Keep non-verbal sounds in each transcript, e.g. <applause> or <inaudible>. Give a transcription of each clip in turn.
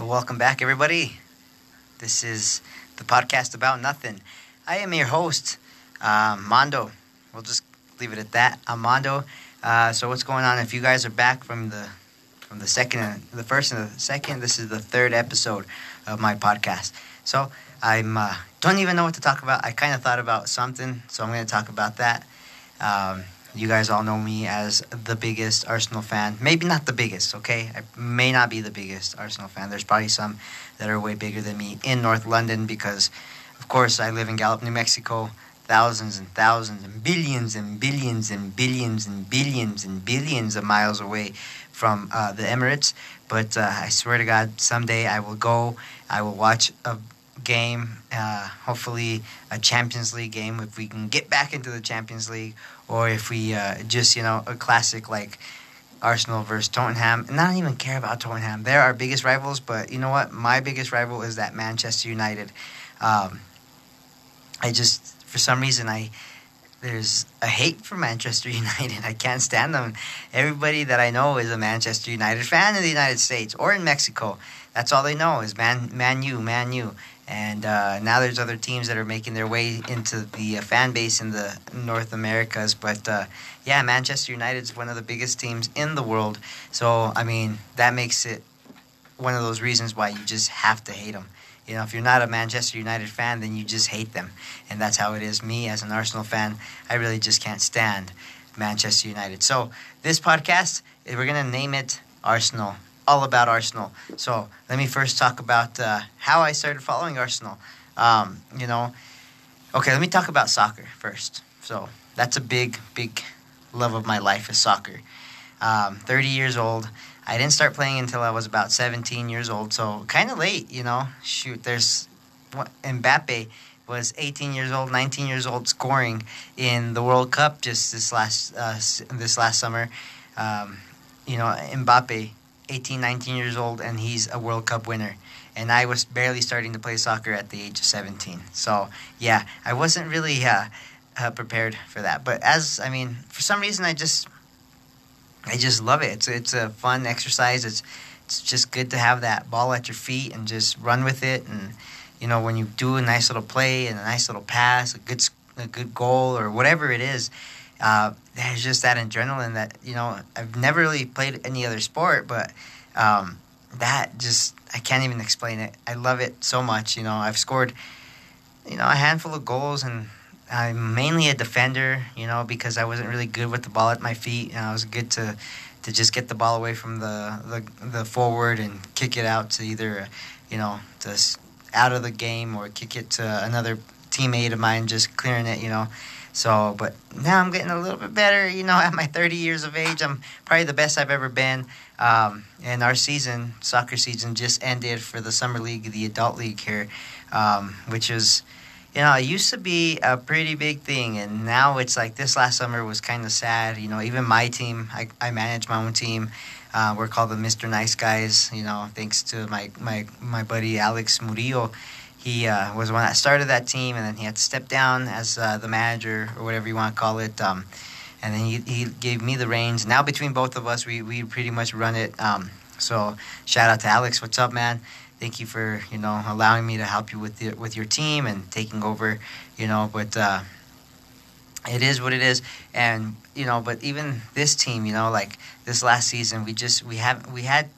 Well, welcome back, everybody. This is the podcast about nothing. I am your host, uh, Mando. We'll just leave it at that. I'm Mando. Uh, so, what's going on? If you guys are back from the from the second, the first, and the second, this is the third episode of my podcast. So, I'm uh, don't even know what to talk about. I kind of thought about something, so I'm going to talk about that. Um, you guys all know me as the biggest Arsenal fan. Maybe not the biggest, okay? I may not be the biggest Arsenal fan. There's probably some that are way bigger than me in North London because, of course, I live in Gallup, New Mexico. Thousands and thousands and billions and billions and billions and billions and billions of miles away from uh, the Emirates. But uh, I swear to God, someday I will go. I will watch a game, uh, hopefully a Champions League game if we can get back into the Champions League, or if we uh, just you know a classic like Arsenal versus Tottenham. And I don't even care about Tottenham; they're our biggest rivals. But you know what? My biggest rival is that Manchester United. Um, I just for some reason I there's a hate for Manchester <laughs> United. I can't stand them. Everybody that I know is a Manchester United fan in the United States or in Mexico. That's all they know is Man Man U, Man U. And uh, now there's other teams that are making their way into the uh, fan base in the North Americas. But uh, yeah, Manchester United is one of the biggest teams in the world. So I mean, that makes it one of those reasons why you just have to hate them. You know, if you're not a Manchester United fan, then you just hate them, and that's how it is. Me as an Arsenal fan, I really just can't stand Manchester United. So this podcast, we're gonna name it Arsenal all about Arsenal. So let me first talk about uh, how I started following Arsenal. Um, you know, okay, let me talk about soccer first. So that's a big, big love of my life is soccer. Um, 30 years old. I didn't start playing until I was about 17 years old, so kind of late, you know. Shoot, there's what, Mbappe was 18 years old, 19 years old, scoring in the World Cup just this last uh, this last summer. Um, you know, Mbappe 18, 19 years old, and he's a World Cup winner. And I was barely starting to play soccer at the age of 17. So, yeah, I wasn't really uh, uh, prepared for that. But as, I mean, for some reason, I just, I just love it. It's, it's a fun exercise. It's, it's just good to have that ball at your feet and just run with it. And, you know, when you do a nice little play and a nice little pass, a good, a good goal or whatever it is, uh, there's just that adrenaline that you know I've never really played any other sport, but um, that just I can't even explain it. I love it so much. You know, I've scored you know a handful of goals, and I'm mainly a defender. You know, because I wasn't really good with the ball at my feet, and I was good to to just get the ball away from the the, the forward and kick it out to either you know just out of the game or kick it to another teammate of mine just clearing it. You know. So, but now I'm getting a little bit better. You know, <laughs> at my 30 years of age, I'm probably the best I've ever been. Um, and our season, soccer season, just ended for the summer league, the adult league here, um, which is, you know, it used to be a pretty big thing, and now it's like this last summer was kind of sad. You know, even my team, I, I manage my own team. Uh, we're called the Mr. Nice Guys. You know, thanks to my my my buddy Alex Murillo he uh, was the one that started that team, and then he had to step down as uh, the manager or whatever you want to call it. Um, and then he, he gave me the reins. Now between both of us, we, we pretty much run it. Um, so shout out to Alex. What's up, man? Thank you for you know allowing me to help you with your, with your team and taking over. You know, but uh, it is what it is. And you know, but even this team, you know, like this last season, we just we have we had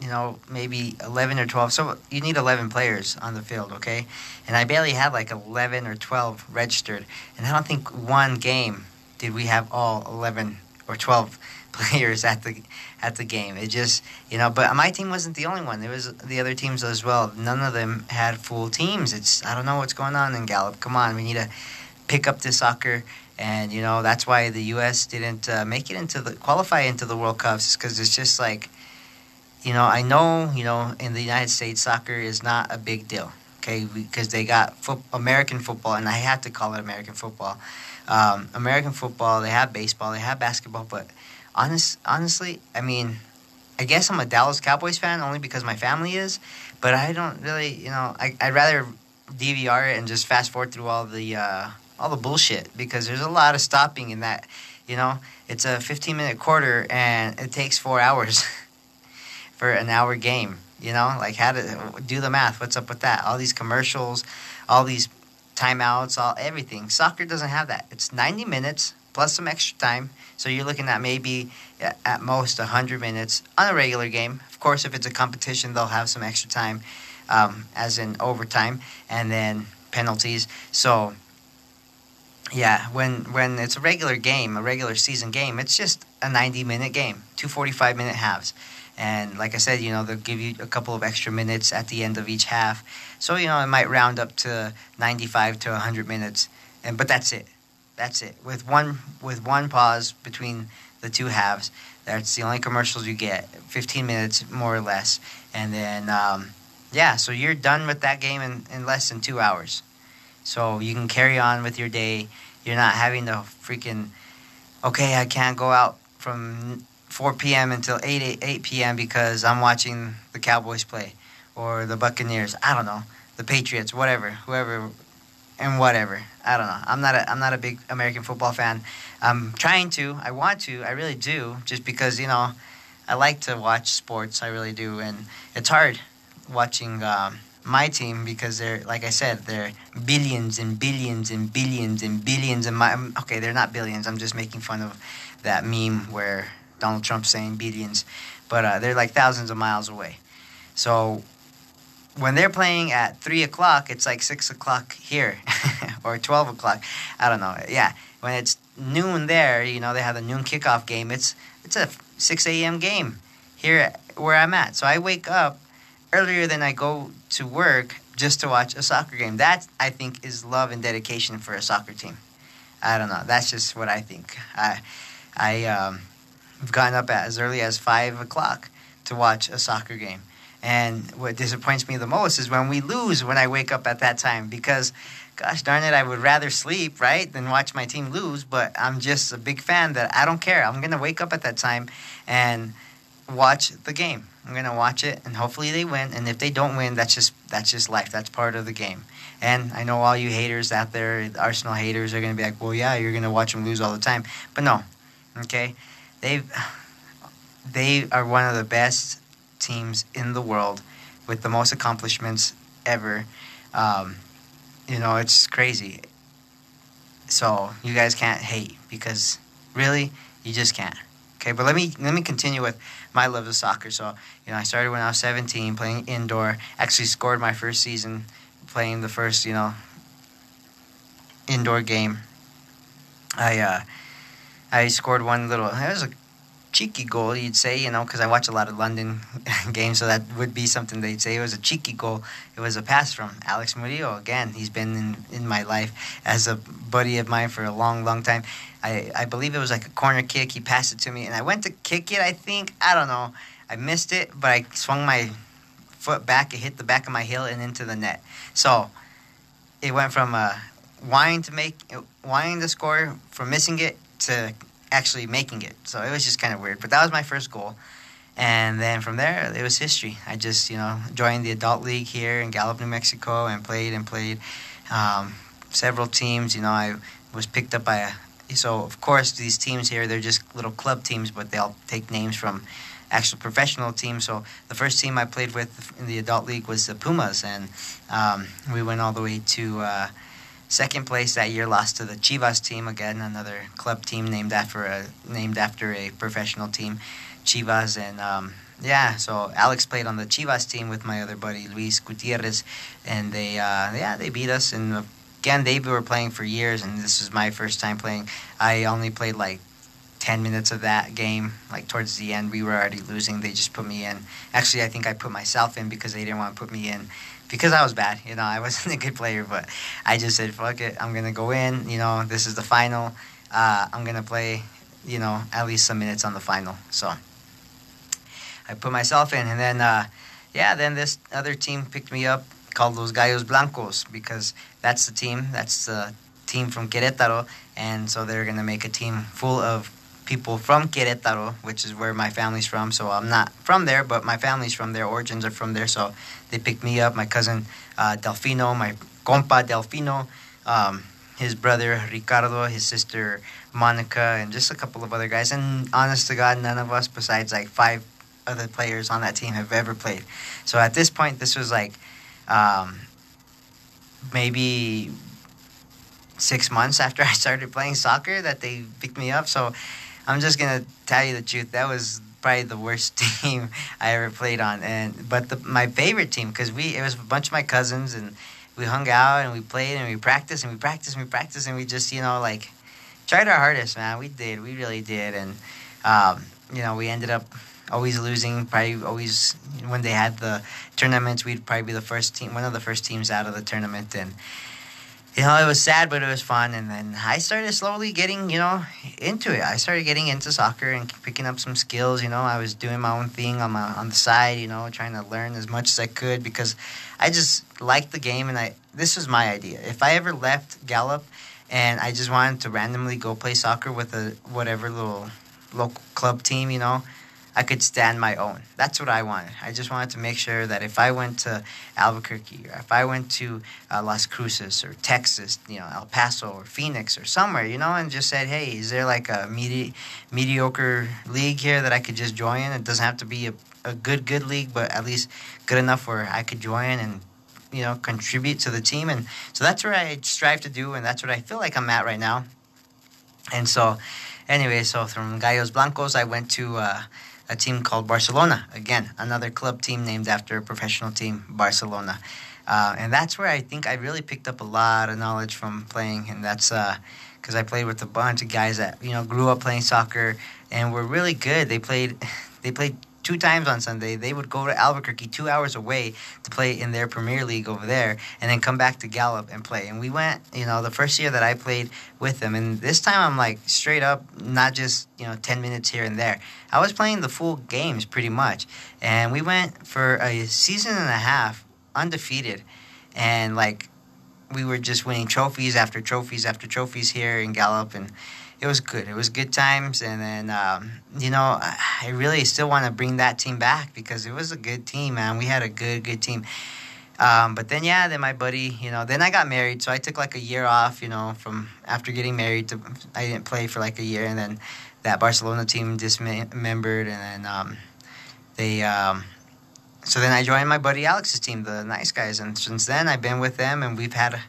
you know, maybe 11 or 12. So you need 11 players on the field, okay? And I barely had like 11 or 12 registered. And I don't think one game did we have all 11 or 12 <laughs> players at the at the game. It just, you know, but my team wasn't the only one. There was the other teams as well. None of them had full teams. It's I don't know what's going on in Gallup. Come on, we need to pick up the soccer and you know that's why the U.S. didn't uh, make it into the qualify into the World Cups because it's just like you know, I know, you know, in the United States, soccer is not a big deal, okay, because they got fo- American football, and I have to call it American football. Um, American football, they have baseball, they have basketball, but honest, honestly, I mean, I guess I'm a Dallas Cowboys fan only because my family is, but I don't really, you know, I, I'd rather DVR it and just fast forward through all the uh, all the bullshit because there's a lot of stopping in that. You know, it's a 15 minute quarter and it takes four hours. <laughs> for an hour game. You know, like how to do the math. What's up with that? All these commercials, all these timeouts, all everything. Soccer doesn't have that. It's 90 minutes plus some extra time. So you're looking at maybe at most 100 minutes on a regular game. Of course, if it's a competition, they'll have some extra time, um, as in overtime and then penalties. So yeah, when when it's a regular game, a regular season game, it's just a 90 minute game, two 45 minute halves. And like I said, you know, they'll give you a couple of extra minutes at the end of each half. So, you know, it might round up to 95 to 100 minutes. And but that's it. That's it. With one with one pause between the two halves. That's the only commercials you get. 15 minutes more or less. And then um, yeah, so you're done with that game in, in less than 2 hours. So you can carry on with your day. You're not having to freaking okay, I can't go out from 4 p.m. until 8, 8, 8 p.m. because I'm watching the Cowboys play or the Buccaneers. I don't know. The Patriots, whatever, whoever and whatever. I don't know. I'm not a I'm not a big American football fan. I'm trying to. I want to. I really do just because, you know, I like to watch sports. I really do and it's hard watching um, my team because they're like I said, they're billions and billions and billions and billions and my okay, they're not billions. I'm just making fun of that meme where Donald Trump saying billions, but uh, they're like thousands of miles away. So when they're playing at three o'clock, it's like six o'clock here, <laughs> or twelve o'clock. I don't know. Yeah, when it's noon there, you know they have the noon kickoff game. It's it's a six a.m. game here where I'm at. So I wake up earlier than I go to work just to watch a soccer game. That I think is love and dedication for a soccer team. I don't know. That's just what I think. I I um, I've gotten up at as early as five o'clock to watch a soccer game. And what disappoints me the most is when we lose when I wake up at that time because, gosh darn it, I would rather sleep, right, than watch my team lose. But I'm just a big fan that I don't care. I'm going to wake up at that time and watch the game. I'm going to watch it and hopefully they win. And if they don't win, that's just that's just life. That's part of the game. And I know all you haters out there, Arsenal haters, are going to be like, well, yeah, you're going to watch them lose all the time. But no, okay? They they are one of the best teams in the world with the most accomplishments ever. Um, you know, it's crazy. So you guys can't hate because really, you just can't. Okay, but let me let me continue with my love of soccer. So you know, I started when I was 17 playing indoor. Actually, scored my first season playing the first you know indoor game. I uh, I scored one little. It was a cheeky goal, you'd say, you know, because I watch a lot of London <laughs> games, so that would be something they'd say. It was a cheeky goal. It was a pass from Alex Murillo. Again, he's been in, in my life as a buddy of mine for a long, long time. I, I believe it was like a corner kick. He passed it to me, and I went to kick it, I think. I don't know. I missed it, but I swung my foot back. It hit the back of my heel and into the net. So it went from uh, wanting to make, wanting to score, from missing it to actually making it. So it was just kind of weird. But that was my first goal. And then from there, it was history. I just, you know, joined the adult league here in Gallup, New Mexico, and played and played um, several teams. You know, I was picked up by a. So, of course, these teams here, they're just little club teams, but they'll take names from actual professional teams. So, the first team I played with in the adult league was the Pumas, and um, we went all the way to. Uh, Second place that year lost to the Chivas team again, another club team named after a named after a professional team, Chivas, and um, yeah. So Alex played on the Chivas team with my other buddy Luis Gutierrez, and they uh, yeah they beat us. And again, they were playing for years, and this was my first time playing. I only played like 10 minutes of that game like towards the end we were already losing they just put me in actually i think i put myself in because they didn't want to put me in because I was bad. You know, I wasn't <laughs> a good player, but I just said, "Fuck it, I'm gonna go in." You know, this is the final. Uh, I'm gonna play. You know, at least some minutes on the final. So I put myself in, and then uh, yeah, then this other team picked me up called Los Gallos Blancos because that's the team. That's the team from Querétaro, and so they're gonna make a team full of people from Querétaro, which is where my family's from. So I'm not from there, but my family's from there. Origins are from there. So they picked me up. My cousin uh, Delfino, my compa Delfino, um, his brother Ricardo, his sister Monica, and just a couple of other guys. And honest to God, none of us, besides like five other players on that team have ever played. So at this point, this was like um, maybe six months after <laughs> I started playing soccer that they picked me up. So I'm just gonna tell you the truth. That was probably the worst <laughs> team I ever played on. And but the, my favorite team because we it was a bunch of my cousins and we hung out and we played and we practiced and we practiced and we practiced and we just you know like tried our hardest, man. We did, we really did, and um, you know we ended up always losing. Probably always when they had the tournaments, we'd probably be the first team, one of the first teams out of the tournament, and you know, it was sad, but it was fun. And then I started slowly getting, you know, into it. I started getting into soccer and picking up some skills. You know, I was doing my own thing on my on the side. You know, trying to learn as much as I could because I just liked the game. And I this was my idea. If I ever left Gallup and I just wanted to randomly go play soccer with a whatever little local club team, you know, I could stand my own. That's what I wanted. I just wanted to make sure that if I went to Albuquerque or if I went to uh, Las Cruces or Texas, you know, El Paso or Phoenix or somewhere, you know, and just said, hey, is there like a medi- mediocre league here that I could just join? It doesn't have to be a, a good, good league, but at least good enough where I could join and you know contribute to the team and so that's where i strive to do and that's what i feel like i'm at right now and so anyway so from gallos blancos i went to uh, a team called Barcelona. Again, another club team named after a professional team, Barcelona. Uh, and that's where I think I really picked up a lot of knowledge from playing, and that's because uh, I played with a bunch of guys that you know grew up playing soccer and were really good. They played, <laughs> they played two times on Sunday. They would go to Albuquerque, two hours away, to play in their Premier League over there, and then come back to Gallup and play. And we went, you know, the first year that I played with them, and this time I'm like straight up, not just you know ten minutes here and there. I was playing the full games pretty much, and we went for a season and a half undefeated, and like we were just winning trophies after trophies after trophies here in Gallup, and it was good. It was good times, and then um, you know I really still want to bring that team back because it was a good team, man. We had a good good team. Um, but then yeah, then my buddy, you know, then I got married, so I took like a year off, you know, from after getting married to I didn't play for like a year, and then that Barcelona team dismembered, and then um, they. Um, so then I joined my buddy Alex's team, the Nice Guys, and since then I've been with them, and we've had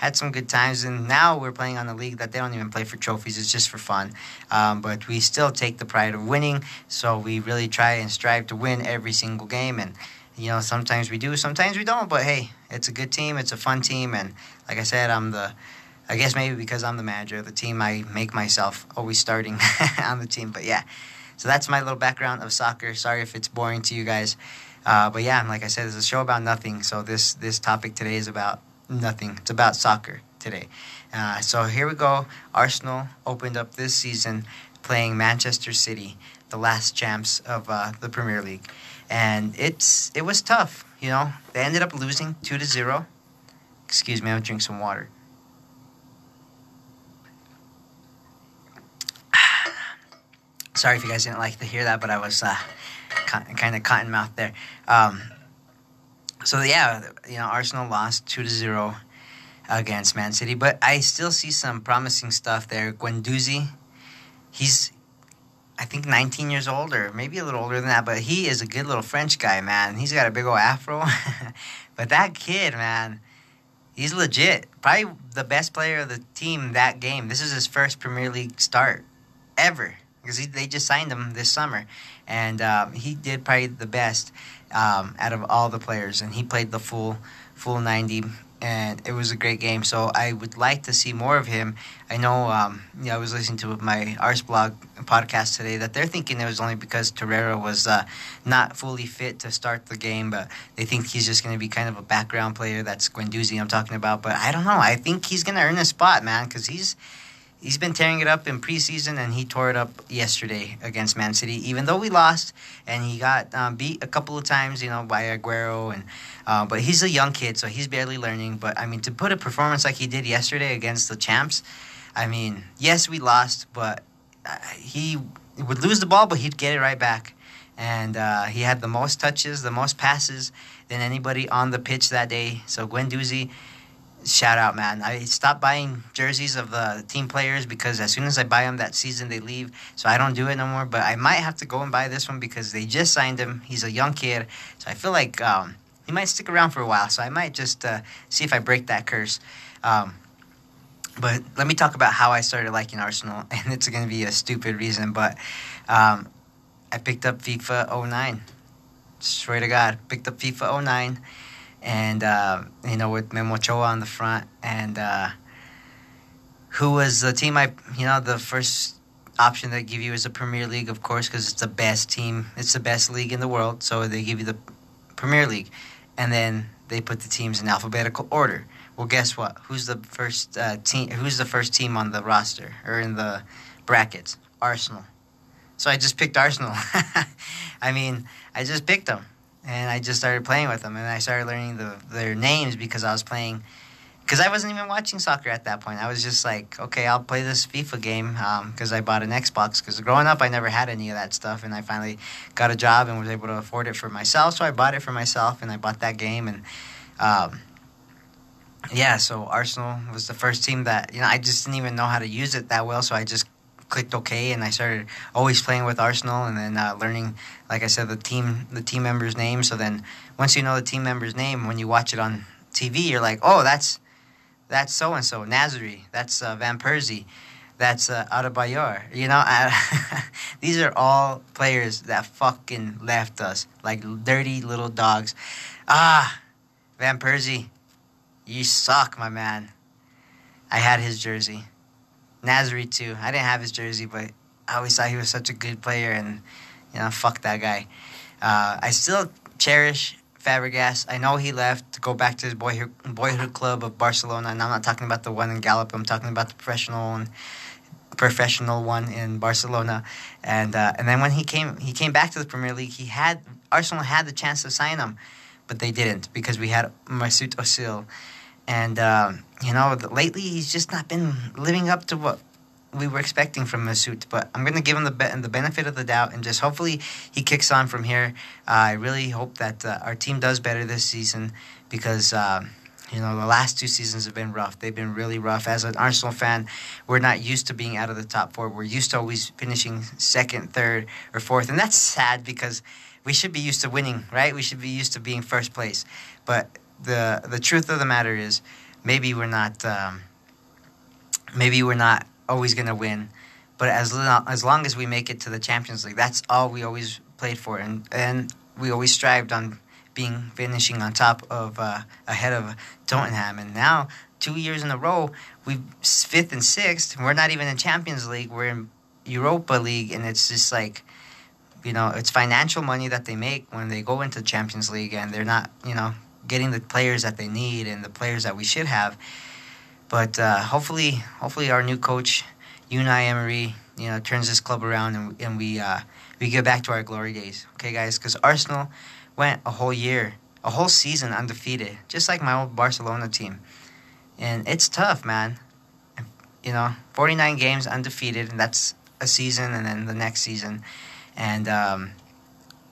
had some good times. And now we're playing on a league that they don't even play for trophies; it's just for fun. Um, but we still take the pride of winning, so we really try and strive to win every single game. And you know, sometimes we do, sometimes we don't. But hey, it's a good team, it's a fun team, and like I said, I'm the I guess maybe because I'm the manager of the team, I make myself always starting <laughs> on the team. But yeah, so that's my little background of soccer. Sorry if it's boring to you guys. Uh, but yeah, like I said, it's a show about nothing. So this this topic today is about nothing. It's about soccer today. Uh, so here we go. Arsenal opened up this season playing Manchester City, the last champs of uh, the Premier League, and it's it was tough. You know, they ended up losing two to zero. Excuse me, I'll drink some water. <sighs> Sorry if you guys didn't like to hear that, but I was uh, kind of cotton mouth there. Um, so yeah, you know, Arsenal lost two to zero against Man City, but I still see some promising stuff there. Guendouzi, he's I think 19 years old or maybe a little older than that, but he is a good little French guy, man. He's got a big old afro. <laughs> but that kid, man, he's legit. Probably the best player of the team that game. This is his first Premier League start ever because they just signed him this summer, and um, he did probably the best um, out of all the players, and he played the full full ninety, and it was a great game. So I would like to see more of him. I know, um, you know I was listening to my Arseblog podcast today that they're thinking it was only because Torreira was uh, not fully fit to start the game, but they think he's just going to be kind of a background player. That's Guendouzi I'm talking about, but I don't know. I think he's going to earn a spot, man, because he's he's been tearing it up in preseason, and he tore it up yesterday against Man City. Even though we lost, and he got um, beat a couple of times, you know, by Aguero, and uh, but he's a young kid, so he's barely learning. But I mean, to put a performance like he did yesterday against the champs, I mean, yes, we lost, but uh, he would lose the ball, but he'd get it right back. And uh, he had the most touches, the most passes than anybody on the pitch that day. So Guendouzi shout out, man. I stopped buying jerseys of the team players because as soon as I buy them that season, they leave. So I don't do it no more. But I might have to go and buy this one because they just signed him. He's a young kid. So I feel like um, he might stick around for a while. So I might just uh, see if I break that curse. Um, but let me talk about how I started liking Arsenal. <laughs> And it's going to be a stupid reason. But um, I picked up FIFA 09. Swear to God. Picked up FIFA 09 and uh, you know with Memo Ochoa on the front, and uh, who was the team I you know the first option they give you is the Premier League, of course, because it's the best team, it's the best league in the world, so they give you the Premier League, and then they put the teams in alphabetical order. Well, guess what? Who's the first uh, team? Who's the first team on the roster or in the brackets? Arsenal. So I just picked Arsenal. <laughs> I mean, I just picked them and I just started playing with them, and I started learning the, their names because I was playing. Because I wasn't even watching soccer at that point. I was just like, okay, I'll play this FIFA game because um, I bought an Xbox. Because growing up, I never had any of that stuff, and I finally got a job and was able to afford it for myself. So I bought it for myself, and I bought that game, and um, yeah. So Arsenal was the first team that you know I just didn't even know how to use it that well. So I just clicked okay, and I started always playing with Arsenal, and then uh, learning, like I said, the team the team member's name. So then once you know the team member's name, when you watch it on TV, you're like, oh, that's that's so and so, Nasri, that's uh, Van Persie, that's uh, Adebayor. You know, <laughs> these are all players that fucking left us like dirty little dogs. Ah, Van Persie, you suck, my man. I had his jersey. Nasri too. I didn't have his jersey, but I always thought he was such a good player, and you know, fuck that guy. Uh, I still cherish Fabregas. I know he left to go back to his boyhood, boyhood club of Barcelona, and I'm not talking about the one in Gallup. I'm talking about the professional one, professional one in Barcelona. And uh, and then when he came, he came back to the Premier League. He had Arsenal had the chance to sign him, but they didn't because we had Mesut Ozil and, um, you know, lately he's just not been living up to what we were expecting from Mesut. But I'm going to give him the, be- the benefit of the doubt and just hopefully he kicks on from here. Uh, I really hope that uh, our team does better this season because. Uh, you know, the last two seasons have been rough. They've been really rough. As an Arsenal fan, we're not used to being out of the top four. We're used to always finishing second, third, or fourth. And that's sad because we should be used to winning, right? We should be used to being first place. But the the truth of the matter is, maybe we're not um, maybe we're not always going to win, but as long, as long as we make it to the Champions League, that's all we always played for, and and we always strived on being finishing on top of uh, ahead of Tottenham, and now two years in a row we fifth and sixth. We're not even in Champions League. We're in Europa League, and it's just like you know it's financial money that they make when they go into Champions League, and they're not you know getting the players that they need and the players that we should have. But uh, hopefully, hopefully our new coach, Unai Emery, you know, turns this club around and, and we uh, we get back to our glory days. Okay, guys, because Arsenal went a whole year, a whole season undefeated, just like my old Barcelona team, and it's tough, man. You know, 49 games undefeated, and that's a season, and then the next season, and um,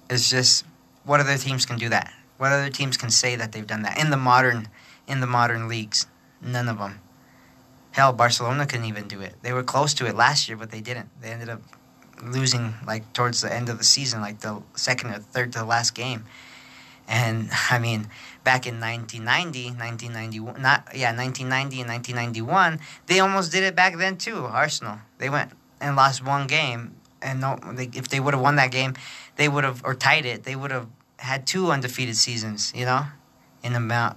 it's just what other teams can do that? What other teams can say that they've done that in the modern in the modern leagues? None of them. Hell, Barcelona couldn't even do it. They were close to it last year, but they didn't. They ended up losing like towards the end of the season, like the second or third to the last game. And <laughs> I mean, back in 1990, 1991, not yeah, 1990 and 1991, they almost did it back then too. Arsenal, they went and lost one game, and no, they, if they would have won that game, they would have or tied it. They would have had two undefeated seasons, you know, in amount.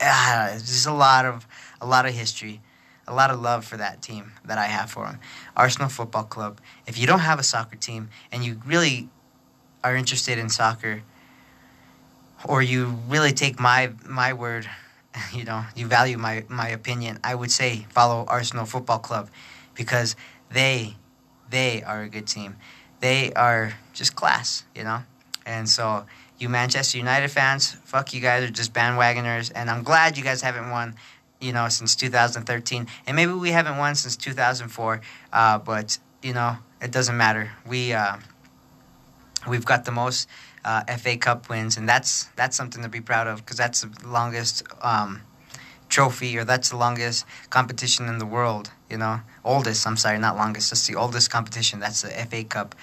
Ah, there's a lot of a lot of history, a lot of love for that team that I have for them. Arsenal Football Club. If you don't have a soccer team and you really are interested in soccer, or you really take my my word, <laughs> you know, you value my my opinion, I would say follow Arsenal Football Club because they they are a good team. They are just class, you know. And so you Manchester United fans, fuck you guys are just bandwagoners, and I'm glad you guys haven't won, you know, since 2013, and maybe we haven't won since 2004, uh, but you know, it doesn't matter. We uh, we've got the most uh, FA Cup wins, and that's that's something to be proud of because that's the longest um, trophy, or that's the longest competition in the world. You know, oldest. I'm sorry, not longest. That's the oldest competition. That's the FA Cup,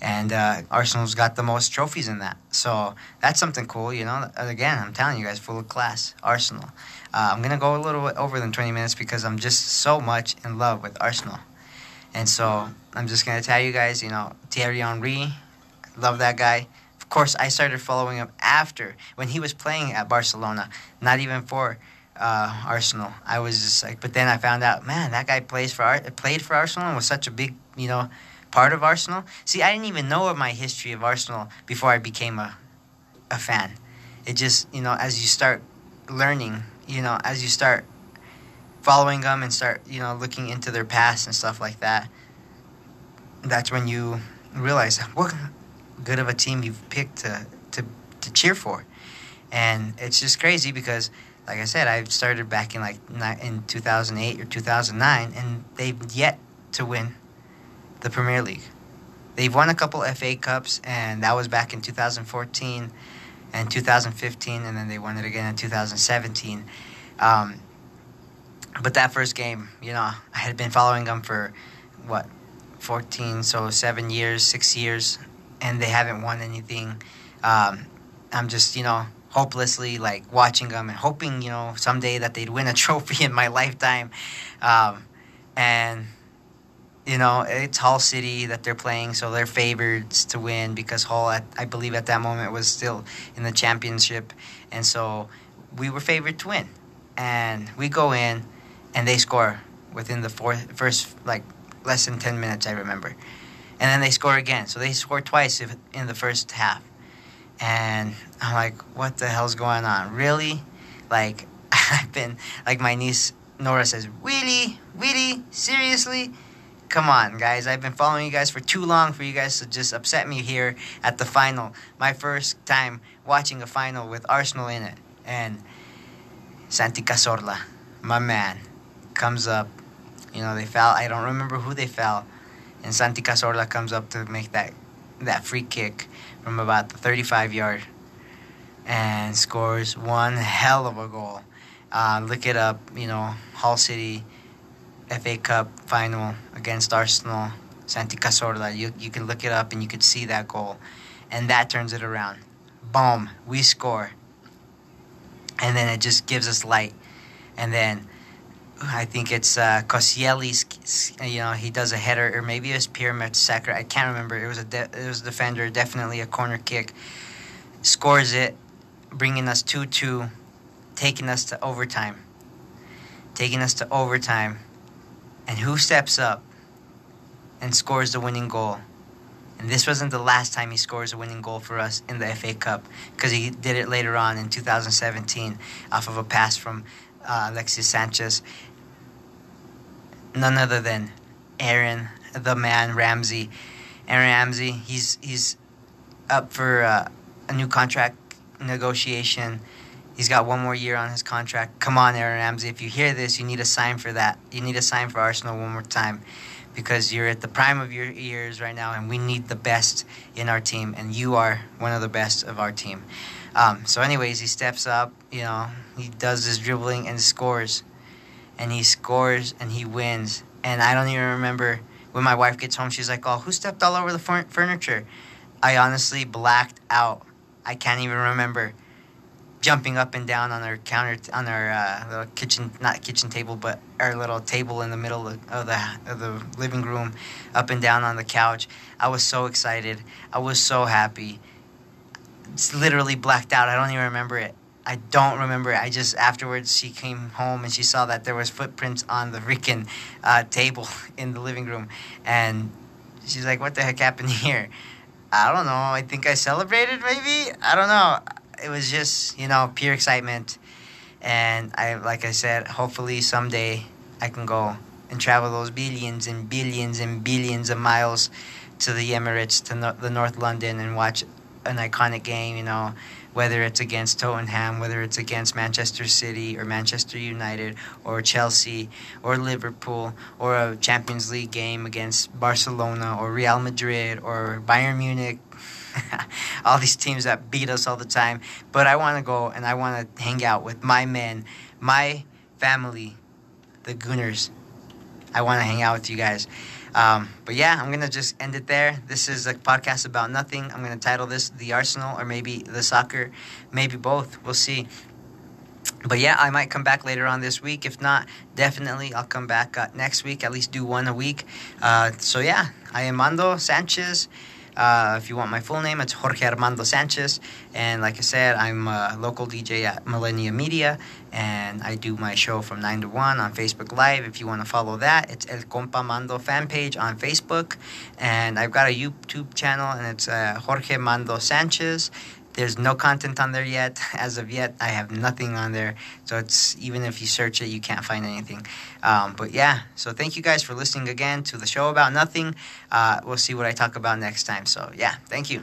and uh, Arsenal's got the most trophies in that. So that's something cool. You know, again, I'm telling you guys, full of class. Arsenal. Uh, I'm gonna go a little bit over than 20 minutes because I'm just so much in love with Arsenal, and so I'm just gonna tell you guys. You know, Thierry Henry, love that guy. Of course, I started following him after when he was playing at Barcelona, not even for uh, Arsenal. I was just like, but then I found out, man, that guy plays for Ar- played for Arsenal and was such a big, you know, part of Arsenal. See, I didn't even know of my history of Arsenal before I became a, a fan. It just, you know, as you start learning, you know, as you start following them and start, you know, looking into their past and stuff like that, that's when you realize what good of a team you've picked to, to, to cheer for. And it's just crazy because like I said, I started back in like in 2008 or 2009, and they've yet to win the Premier League. They've won a couple FA Cups, and that was back in 2014 and 2015, and then they won it again in 2017. Um, but that first game, you know, I had been following them for what, 14, so seven years, six years, and they haven't won anything. Um, I'm just, you know, hopelessly like watching them and hoping you know someday that they'd win a <laughs> trophy in my lifetime. Um, and you know it's hull city that they're playing so they're favorites to win because hull at, i believe at that moment was still in the championship. And so we were favored to win. And we go in and they score within the fourth, first like less than 10 minutes i remember. And then they score again. So they score twice in the first half and I'm like, what the hell's going on? Really? Like, <laughs> I've been, like, my niece Nora says, really? Really? Seriously? Come on, guys. I've been following you guys for too long for you guys to just upset me here at the final. My first time watching a final with Arsenal in it. And Santi Cazorla, my man, comes up. You know, they fell. I don't remember who they fell. And Santi Cazorla comes up to make that, that free kick from about the 35 yard and scores one hell of a goal. Uh, look it up, you know, Hull City FA Cup final against Arsenal, Santi Cazorla. You, you can look it up and you could see that goal. And that turns it around. Boom, we score. And then it just gives us light. And then I think it's uh, Koscielny's. You know, he does a header, or maybe it was Pierre Mertesacker. I can't remember. It was a de- it was a defender, definitely a corner kick. Scores it, bringing us two two, taking us to overtime. Taking us to overtime, and who steps up and scores the winning goal? And this wasn't the last time he scores a winning goal for us in the FA Cup because he did it later on in 2017 off of a pass from uh, Alexis Sanchez none other than Aaron, the man Ramsey. Aaron Ramsey, he's he's up for uh, a new contract negotiation. He's got one more year on his contract. Come on, Aaron Ramsey. If you hear this, you need a sign for that. You need a sign for Arsenal one more time because you're at the prime of your years right now, and we need the best in our team, and you are one of the best of our team. Um, so, anyways, he steps up. You know, he does his dribbling and scores and he scores and he wins. And I don't even remember when my wife gets home. She's like, "Oh, who stepped all over the furniture?" I honestly blacked out. I can't even remember jumping up and down on our counter on our uh, little kitchen not kitchen table but our little table in the middle of the of the living room up and down on the couch i was so excited i was so happy it's literally blacked out i don't even remember it I don't remember. I just afterwards she came home and she saw that there was footprints on the freaking uh, table <laughs> in the living room, and she's like, "What the heck happened <laughs> here?" I don't know. I think I celebrated. Maybe I don't know. It was just you know pure excitement, and I like I said, hopefully someday I can go and travel those billions and billions and billions of miles to the Emirates to no- the North London and watch an iconic game. You know whether it's against Tottenham, whether it's against Manchester City or Manchester United or Chelsea or Liverpool or a Champions League game against Barcelona or Real Madrid or Bayern Munich. <laughs> all these teams that beat us all the time. But I want to go and I want to hang out with my men, my family, the Gooners. I want to hang out with you guys. Um, but yeah, I'm gonna just end it there. This is a podcast about nothing. I'm gonna title this "The Arsenal" or maybe "The Soccer," maybe both. We'll see. But yeah, I might come back later on this week. If not, definitely I'll come back uh, next week. At least do one a week. Uh, so yeah, I am Mando Sanchez. Uh, if you want my full name, it's Jorge Armando Sanchez. And like I said, I'm a local DJ at Millennia Media, and I do my show from 9 to 1 on Facebook Live. If you want to follow that, it's El Compa Mando fan page on Facebook. And I've got a YouTube channel, and it's uh, Jorge Mando Sanchez. There's no content on there yet. <laughs> As of yet, I have nothing on there. So it's even if you search it, you can't find anything. Um, but yeah, so thank you guys for listening again to the show about nothing. Uh, we'll see what I talk about next time. So yeah, thank you.